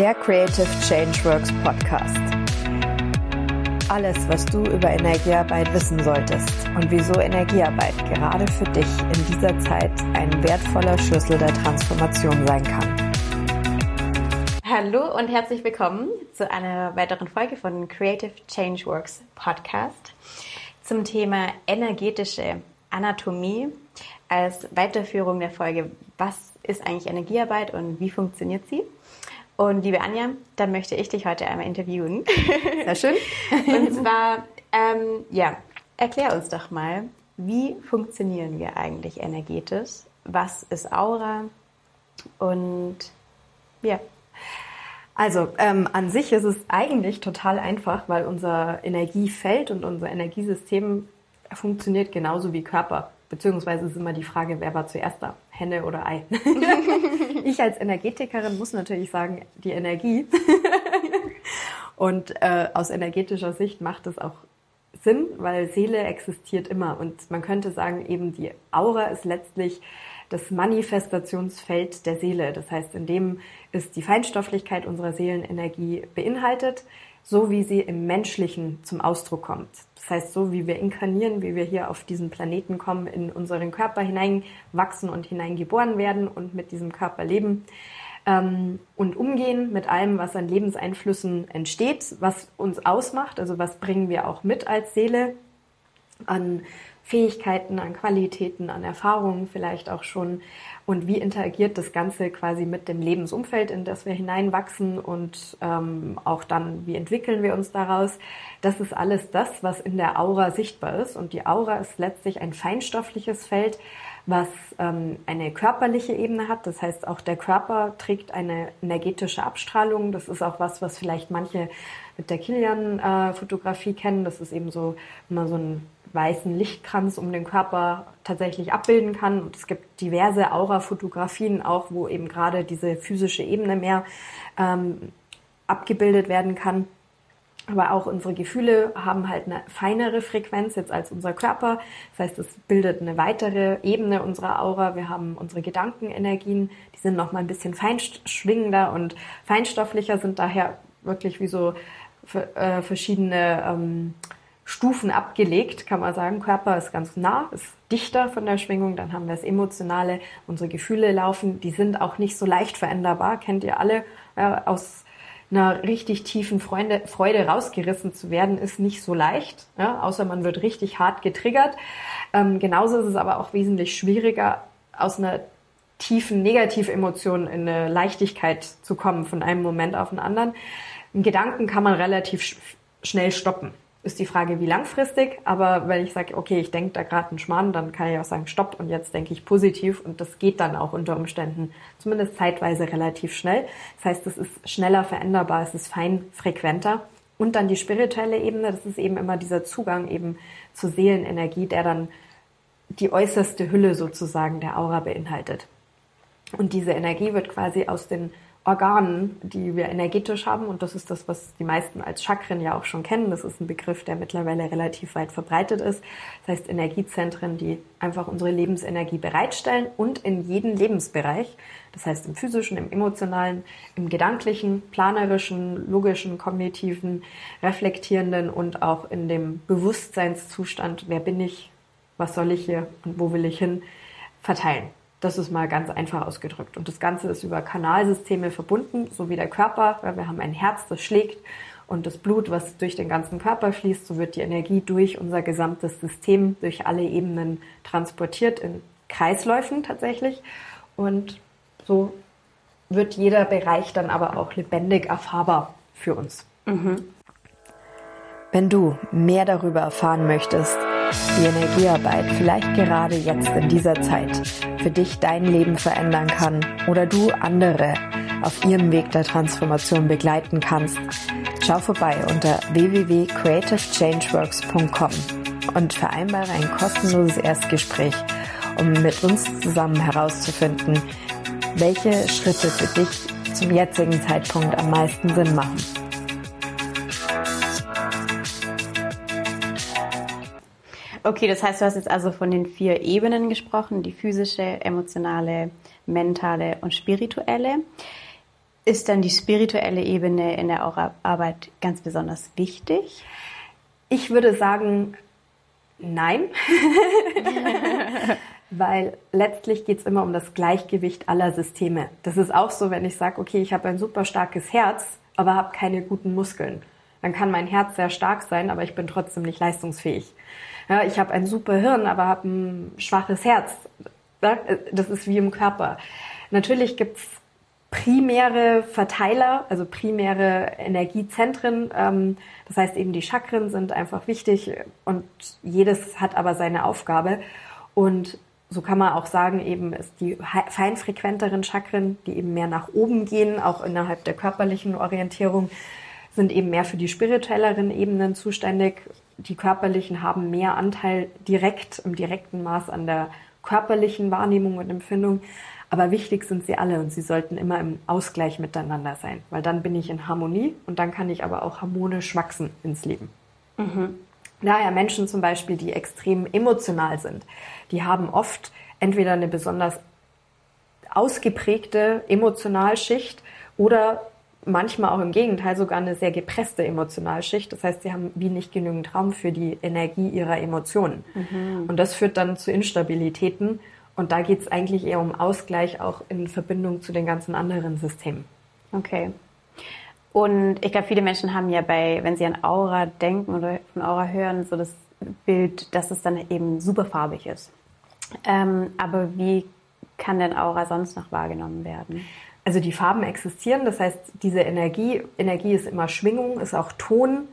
der Creative Changeworks Podcast. Alles, was du über Energiearbeit wissen solltest und wieso Energiearbeit gerade für dich in dieser Zeit ein wertvoller Schlüssel der Transformation sein kann. Hallo und herzlich willkommen zu einer weiteren Folge von Creative Changeworks Podcast zum Thema energetische Anatomie als Weiterführung der Folge, was ist eigentlich Energiearbeit und wie funktioniert sie? Und liebe Anja, dann möchte ich dich heute einmal interviewen. Sehr schön. und zwar, ähm, ja, erklär uns doch mal, wie funktionieren wir eigentlich energetisch? Was ist Aura? Und ja. Also ähm, an sich ist es eigentlich total einfach, weil unser Energiefeld und unser Energiesystem funktioniert genauso wie Körper. Beziehungsweise ist immer die Frage, wer war zuerst da? Henne oder Ei? ich als Energetikerin muss natürlich sagen, die Energie. und äh, aus energetischer Sicht macht es auch Sinn, weil Seele existiert immer. Und man könnte sagen, eben die Aura ist letztlich das Manifestationsfeld der Seele. Das heißt, in dem ist die Feinstofflichkeit unserer Seelenenergie beinhaltet so wie sie im Menschlichen zum Ausdruck kommt. Das heißt, so wie wir inkarnieren, wie wir hier auf diesen Planeten kommen, in unseren Körper hineinwachsen und hineingeboren werden und mit diesem Körper leben ähm, und umgehen mit allem, was an Lebenseinflüssen entsteht, was uns ausmacht, also was bringen wir auch mit als Seele an Fähigkeiten, an Qualitäten, an Erfahrungen vielleicht auch schon und wie interagiert das Ganze quasi mit dem Lebensumfeld, in das wir hineinwachsen und ähm, auch dann, wie entwickeln wir uns daraus. Das ist alles das, was in der Aura sichtbar ist und die Aura ist letztlich ein feinstoffliches Feld, was ähm, eine körperliche Ebene hat. Das heißt, auch der Körper trägt eine energetische Abstrahlung. Das ist auch was, was vielleicht manche mit der Kilian-Fotografie äh, kennen. Das ist eben so immer so ein weißen Lichtkranz um den Körper tatsächlich abbilden kann. Und es gibt diverse Aura-Fotografien auch, wo eben gerade diese physische Ebene mehr ähm, abgebildet werden kann. Aber auch unsere Gefühle haben halt eine feinere Frequenz jetzt als unser Körper. Das heißt, es bildet eine weitere Ebene unserer Aura. Wir haben unsere Gedankenenergien, die sind noch mal ein bisschen feinschwingender und feinstofflicher, sind daher wirklich wie so äh, verschiedene ähm, Stufen abgelegt, kann man sagen. Körper ist ganz nah, ist dichter von der Schwingung. Dann haben wir das Emotionale, unsere Gefühle laufen. Die sind auch nicht so leicht veränderbar. Kennt ihr alle? Ja, aus einer richtig tiefen Freude, Freude rausgerissen zu werden, ist nicht so leicht, ja, außer man wird richtig hart getriggert. Ähm, genauso ist es aber auch wesentlich schwieriger, aus einer tiefen Negativemotion in eine Leichtigkeit zu kommen von einem Moment auf den anderen. Einen Gedanken kann man relativ sch schnell stoppen ist die Frage, wie langfristig. Aber wenn ich sage, okay, ich denke da gerade einen Schmarrn, dann kann ich auch sagen, stopp und jetzt denke ich positiv und das geht dann auch unter Umständen zumindest zeitweise relativ schnell. Das heißt, es ist schneller veränderbar, es ist feinfrequenter. Und dann die spirituelle Ebene, das ist eben immer dieser Zugang eben zur Seelenenergie, der dann die äußerste Hülle sozusagen der Aura beinhaltet. Und diese Energie wird quasi aus den Organen, die wir energetisch haben. Und das ist das, was die meisten als Chakren ja auch schon kennen. Das ist ein Begriff, der mittlerweile relativ weit verbreitet ist. Das heißt Energiezentren, die einfach unsere Lebensenergie bereitstellen und in jeden Lebensbereich. Das heißt im physischen, im emotionalen, im gedanklichen, planerischen, logischen, kognitiven, reflektierenden und auch in dem Bewusstseinszustand, wer bin ich, was soll ich hier und wo will ich hin, verteilen. Das ist mal ganz einfach ausgedrückt. Und das Ganze ist über Kanalsysteme verbunden, so wie der Körper, weil wir haben ein Herz, das schlägt und das Blut, was durch den ganzen Körper fließt, so wird die Energie durch unser gesamtes System, durch alle Ebenen transportiert in Kreisläufen tatsächlich. Und so wird jeder Bereich dann aber auch lebendig erfahrbar für uns. Mhm. Wenn du mehr darüber erfahren möchtest, wie Energiearbeit vielleicht gerade jetzt in dieser Zeit für dich dein Leben verändern kann oder du andere auf ihrem Weg der Transformation begleiten kannst, schau vorbei unter www.creativechangeworks.com und vereinbare ein kostenloses Erstgespräch, um mit uns zusammen herauszufinden, welche Schritte für dich zum jetzigen Zeitpunkt am meisten Sinn machen. Okay, das heißt, du hast jetzt also von den vier Ebenen gesprochen, die physische, emotionale, mentale und spirituelle. Ist dann die spirituelle Ebene in der Aura-Arbeit ganz besonders wichtig? Ich würde sagen, nein. Weil letztlich geht es immer um das Gleichgewicht aller Systeme. Das ist auch so, wenn ich sage, okay, ich habe ein super starkes Herz, aber habe keine guten Muskeln. Dann kann mein Herz sehr stark sein, aber ich bin trotzdem nicht leistungsfähig. Ja, ich habe ein super Hirn, aber habe ein schwaches Herz. Das ist wie im Körper. Natürlich gibt's primäre Verteiler, also primäre Energiezentren. Ähm, das heißt eben die Chakren sind einfach wichtig und jedes hat aber seine Aufgabe. Und so kann man auch sagen, eben ist die feinfrequenteren Chakren, die eben mehr nach oben gehen, auch innerhalb der körperlichen Orientierung, sind eben mehr für die spirituelleren Ebenen zuständig. Die körperlichen haben mehr Anteil direkt, im direkten Maß an der körperlichen Wahrnehmung und Empfindung. Aber wichtig sind sie alle und sie sollten immer im Ausgleich miteinander sein, weil dann bin ich in Harmonie und dann kann ich aber auch harmonisch wachsen ins Leben. Mhm. Daher Menschen zum Beispiel, die extrem emotional sind, die haben oft entweder eine besonders ausgeprägte Emotionalschicht oder manchmal auch im Gegenteil sogar eine sehr gepresste Emotionalschicht. Das heißt, sie haben wie nicht genügend Raum für die Energie ihrer Emotionen. Mhm. Und das führt dann zu Instabilitäten. Und da geht es eigentlich eher um Ausgleich auch in Verbindung zu den ganzen anderen Systemen. Okay. Und ich glaube, viele Menschen haben ja bei, wenn sie an Aura denken oder von Aura hören, so das Bild, dass es dann eben superfarbig ist. Ähm, aber wie kann denn Aura sonst noch wahrgenommen werden? Also die Farben existieren, das heißt, diese Energie, Energie ist immer Schwingung, ist auch Ton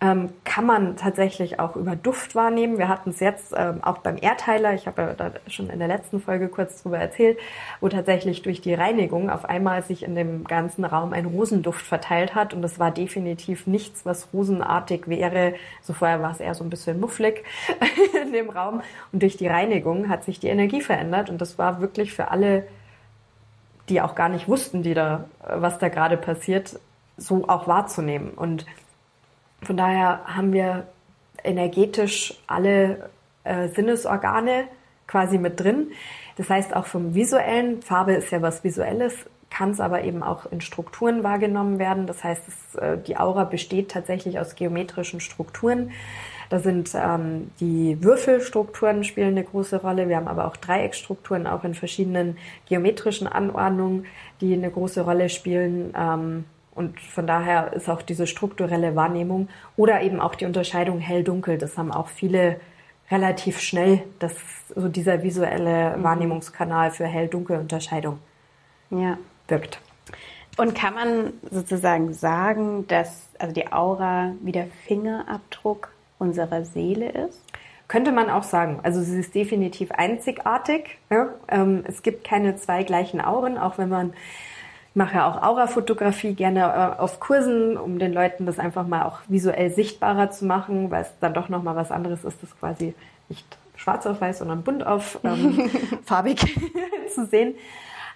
ähm, kann man tatsächlich auch über Duft wahrnehmen. Wir hatten es jetzt ähm, auch beim Erdheiler, ich habe ja da schon in der letzten Folge kurz drüber erzählt, wo tatsächlich durch die Reinigung auf einmal sich in dem ganzen Raum ein Rosenduft verteilt hat und das war definitiv nichts, was rosenartig wäre. So vorher war es eher so ein bisschen mufflig in dem Raum und durch die Reinigung hat sich die Energie verändert und das war wirklich für alle die auch gar nicht wussten, die da, was da gerade passiert, so auch wahrzunehmen. Und von daher haben wir energetisch alle äh, Sinnesorgane quasi mit drin. Das heißt auch vom visuellen, Farbe ist ja was Visuelles, kann es aber eben auch in Strukturen wahrgenommen werden. Das heißt, es, äh, die Aura besteht tatsächlich aus geometrischen Strukturen. Da sind ähm, die Würfelstrukturen spielen eine große Rolle. Wir haben aber auch Dreieckstrukturen, auch in verschiedenen geometrischen Anordnungen, die eine große Rolle spielen. Ähm, und von daher ist auch diese strukturelle Wahrnehmung oder eben auch die Unterscheidung hell-dunkel, das haben auch viele relativ schnell, dass so dieser visuelle mhm. Wahrnehmungskanal für hell-dunkel-Unterscheidung ja. wirkt. Und kann man sozusagen sagen, dass also die Aura wie der Fingerabdruck unserer Seele ist? Könnte man auch sagen. Also sie ist definitiv einzigartig. Ja? Ähm, es gibt keine zwei gleichen Auren, auch wenn man ich mache ja auch Aurafotografie gerne äh, auf Kursen, um den Leuten das einfach mal auch visuell sichtbarer zu machen, weil es dann doch nochmal was anderes ist, das quasi nicht schwarz auf weiß, sondern bunt auf ähm, farbig zu sehen.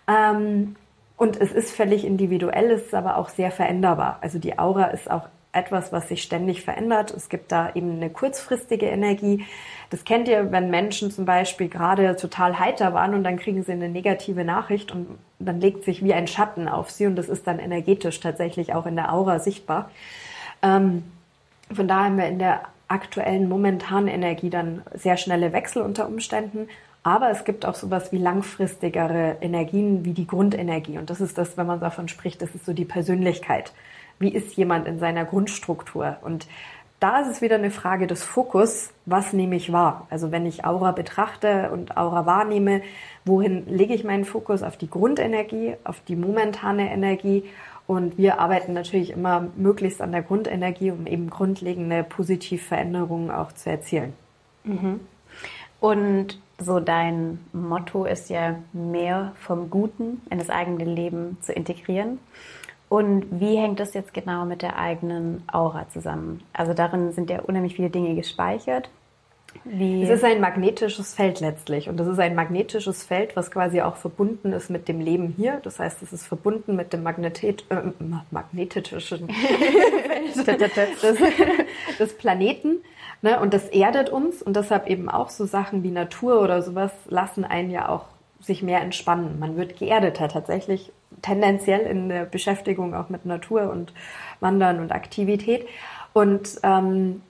Ähm, und es ist völlig individuell, es ist aber auch sehr veränderbar. Also die Aura ist auch etwas, was sich ständig verändert. Es gibt da eben eine kurzfristige Energie, das kennt ihr, wenn Menschen zum Beispiel gerade total heiter waren und dann kriegen sie eine negative Nachricht und dann legt sich wie ein Schatten auf sie und das ist dann energetisch tatsächlich auch in der Aura sichtbar. Ähm, von daher haben wir in der aktuellen momentanen Energie dann sehr schnelle Wechsel unter Umständen. Aber es gibt auch sowas wie langfristigere Energien wie die Grundenergie. Und das ist das, wenn man davon spricht, das ist so die Persönlichkeit. Wie ist jemand in seiner Grundstruktur? Und da ist es wieder eine Frage des Fokus, was nehme ich wahr? Also wenn ich Aura betrachte und Aura wahrnehme, wohin lege ich meinen Fokus? Auf die Grundenergie, auf die momentane Energie. Und wir arbeiten natürlich immer möglichst an der Grundenergie, um eben grundlegende Positivveränderungen auch zu erzielen. Mhm. Und so dein Motto ist ja mehr vom Guten in das eigene Leben zu integrieren. Und wie hängt das jetzt genau mit der eigenen Aura zusammen? Also darin sind ja unheimlich viele Dinge gespeichert. Wie es ist ein magnetisches Feld letztlich und das ist ein magnetisches Feld, was quasi auch verbunden ist mit dem Leben hier. Das heißt, es ist verbunden mit dem Magnetit äh, magnetischen Feld des, des Planeten ne? und das erdet uns und deshalb eben auch so Sachen wie Natur oder sowas lassen einen ja auch sich mehr entspannen. Man wird geerdeter tatsächlich tendenziell in der Beschäftigung auch mit Natur und Wandern und Aktivität. Und ähm,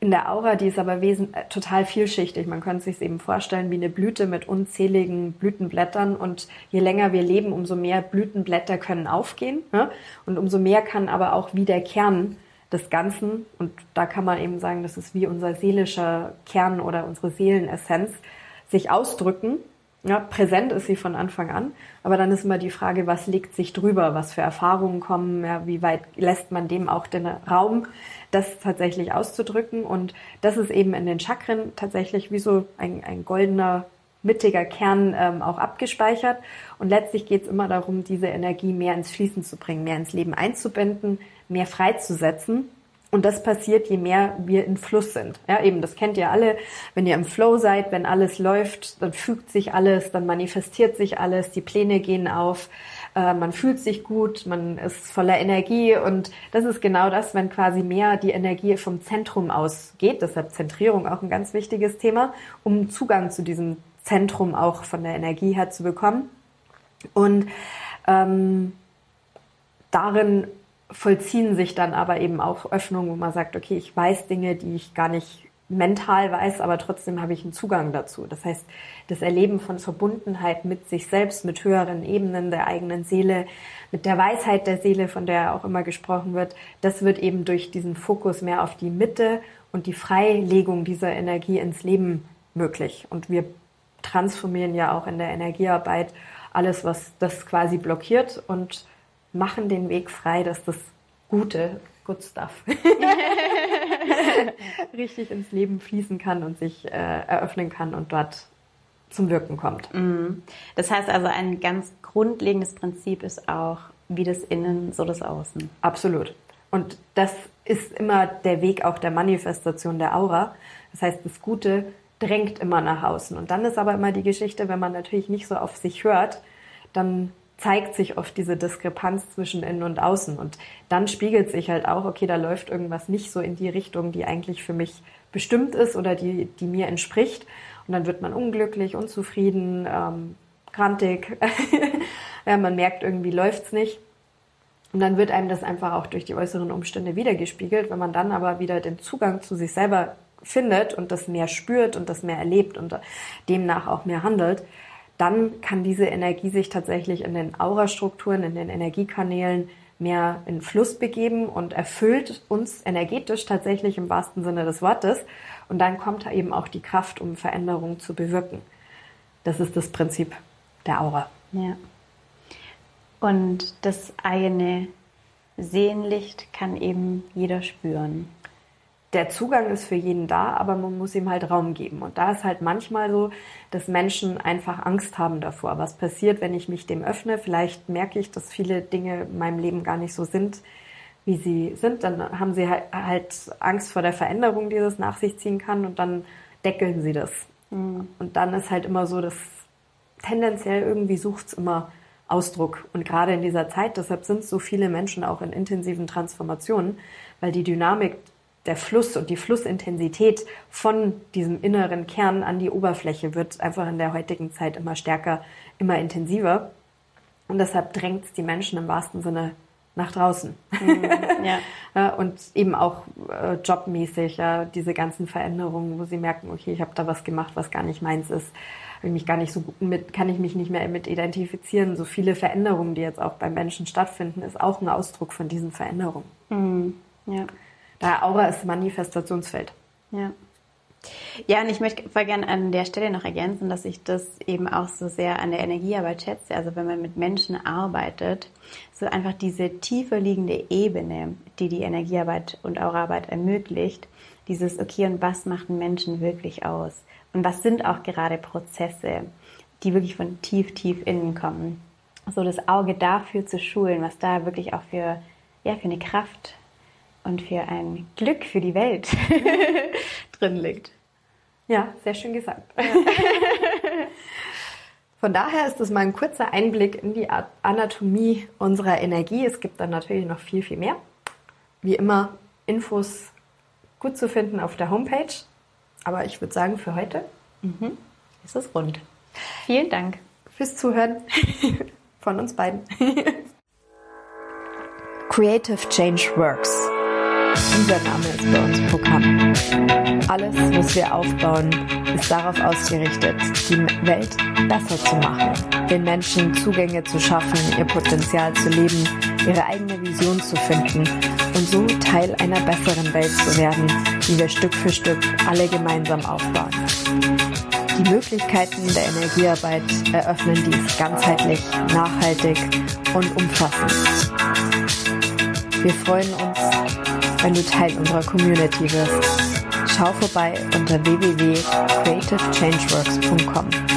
in der Aura, die ist aber wesen äh, total vielschichtig. Man könnte sich eben vorstellen wie eine Blüte mit unzähligen Blütenblättern. Und je länger wir leben, umso mehr Blütenblätter können aufgehen. Ne? Und umso mehr kann aber auch wie der Kern des Ganzen, und da kann man eben sagen, das ist wie unser seelischer Kern oder unsere Seelenessenz, sich ausdrücken. Ja, präsent ist sie von Anfang an, aber dann ist immer die Frage, was legt sich drüber, was für Erfahrungen kommen, ja, wie weit lässt man dem auch den Raum, das tatsächlich auszudrücken. Und das ist eben in den Chakren tatsächlich wie so ein, ein goldener, mittiger Kern ähm, auch abgespeichert. Und letztlich geht es immer darum, diese Energie mehr ins Fließen zu bringen, mehr ins Leben einzubinden, mehr freizusetzen. Und das passiert, je mehr wir in Fluss sind. Ja, eben, das kennt ihr alle. Wenn ihr im Flow seid, wenn alles läuft, dann fügt sich alles, dann manifestiert sich alles, die Pläne gehen auf, äh, man fühlt sich gut, man ist voller Energie und das ist genau das, wenn quasi mehr die Energie vom Zentrum ausgeht. Deshalb Zentrierung auch ein ganz wichtiges Thema, um Zugang zu diesem Zentrum auch von der Energie her zu bekommen. Und ähm, darin vollziehen sich dann aber eben auch Öffnungen, wo man sagt, okay, ich weiß Dinge, die ich gar nicht mental weiß, aber trotzdem habe ich einen Zugang dazu. Das heißt, das Erleben von Verbundenheit mit sich selbst, mit höheren Ebenen der eigenen Seele, mit der Weisheit der Seele, von der auch immer gesprochen wird, das wird eben durch diesen Fokus mehr auf die Mitte und die Freilegung dieser Energie ins Leben möglich. Und wir transformieren ja auch in der Energiearbeit alles, was das quasi blockiert und machen den Weg frei, dass das Gute, good stuff, richtig ins Leben fließen kann und sich äh, eröffnen kann und dort zum Wirken kommt. Mhm. Das heißt also, ein ganz grundlegendes Prinzip ist auch, wie das Innen, so das Außen. Absolut. Und das ist immer der Weg auch der Manifestation der Aura. Das heißt, das Gute drängt immer nach außen. Und dann ist aber immer die Geschichte, wenn man natürlich nicht so auf sich hört, dann zeigt sich oft diese Diskrepanz zwischen innen und außen. Und dann spiegelt sich halt auch, okay, da läuft irgendwas nicht so in die Richtung, die eigentlich für mich bestimmt ist oder die, die mir entspricht. Und dann wird man unglücklich, unzufrieden, ähm, grantig. ja, man merkt, irgendwie läuft's nicht. Und dann wird einem das einfach auch durch die äußeren Umstände wiedergespiegelt. Wenn man dann aber wieder den Zugang zu sich selber findet und das mehr spürt und das mehr erlebt und demnach auch mehr handelt, dann kann diese Energie sich tatsächlich in den Aurastrukturen, in den Energiekanälen mehr in Fluss begeben und erfüllt uns energetisch tatsächlich im wahrsten Sinne des Wortes. Und dann kommt eben auch die Kraft, um Veränderungen zu bewirken. Das ist das Prinzip der Aura. Ja. Und das eigene Sehenlicht kann eben jeder spüren der Zugang ist für jeden da, aber man muss ihm halt Raum geben. Und da ist halt manchmal so, dass Menschen einfach Angst haben davor. Was passiert, wenn ich mich dem öffne? Vielleicht merke ich, dass viele Dinge in meinem Leben gar nicht so sind, wie sie sind. Dann haben sie halt, Angst vor der Veränderung, die das nach sich ziehen kann und dann deckeln sie das. Mhm. Und dann ist halt immer so, dass tendenziell irgendwie sucht es immer Ausdruck. Und gerade in dieser Zeit, deshalb sind so viele Menschen auch in intensiven Transformationen, weil die Dynamik der Fluss und die Flussintensität von diesem inneren Kern an die Oberfläche wird einfach in der heutigen Zeit immer stärker, immer intensiver. Und deshalb drängt es die Menschen im wahrsten Sinne nach draußen. Mhm, ja. und eben auch äh, jobmäßig, ja, diese ganzen Veränderungen, wo sie merken, okay, ich habe da was gemacht, was gar nicht meins ist. Mich gar nicht so gut mit, kann ich mich nicht mehr mit identifizieren. So viele Veränderungen, die jetzt auch beim Menschen stattfinden, ist auch ein Ausdruck von diesen Veränderungen. Mhm. Ja. Da Aura ist Manifestationsfeld. Ja. Ja, und ich möchte voll gerne an der Stelle noch ergänzen, dass ich das eben auch so sehr an der Energiearbeit schätze. Also wenn man mit Menschen arbeitet, so einfach diese tiefer liegende Ebene, die die Energiearbeit und Auraarbeit ermöglicht, dieses, okay, und was macht einen Menschen wirklich aus? Und was sind auch gerade Prozesse, die wirklich von tief, tief innen kommen? So das Auge dafür zu schulen, was da wirklich auch für, ja, für eine Kraft und für ein Glück für die Welt drin liegt. Ja, sehr schön gesagt. Ja. Von daher ist das mal ein kurzer Einblick in die Anatomie unserer Energie. Es gibt dann natürlich noch viel, viel mehr. Wie immer Infos gut zu finden auf der Homepage. Aber ich würde sagen, für heute mhm. ist es rund. Vielen Dank fürs Zuhören. von uns beiden. Creative Change Works. Dieser Name ist bei uns Programm. Alles, was wir aufbauen, ist darauf ausgerichtet, die Welt besser zu machen, den Menschen Zugänge zu schaffen, ihr Potenzial zu leben, ihre eigene Vision zu finden und so Teil einer besseren Welt zu werden, die wir Stück für Stück alle gemeinsam aufbauen. Die Möglichkeiten der Energiearbeit eröffnen dies ganzheitlich, nachhaltig und umfassend. Wir freuen uns, wenn du Teil unserer Community wirst. Schau vorbei unter www.creativechangeworks.com.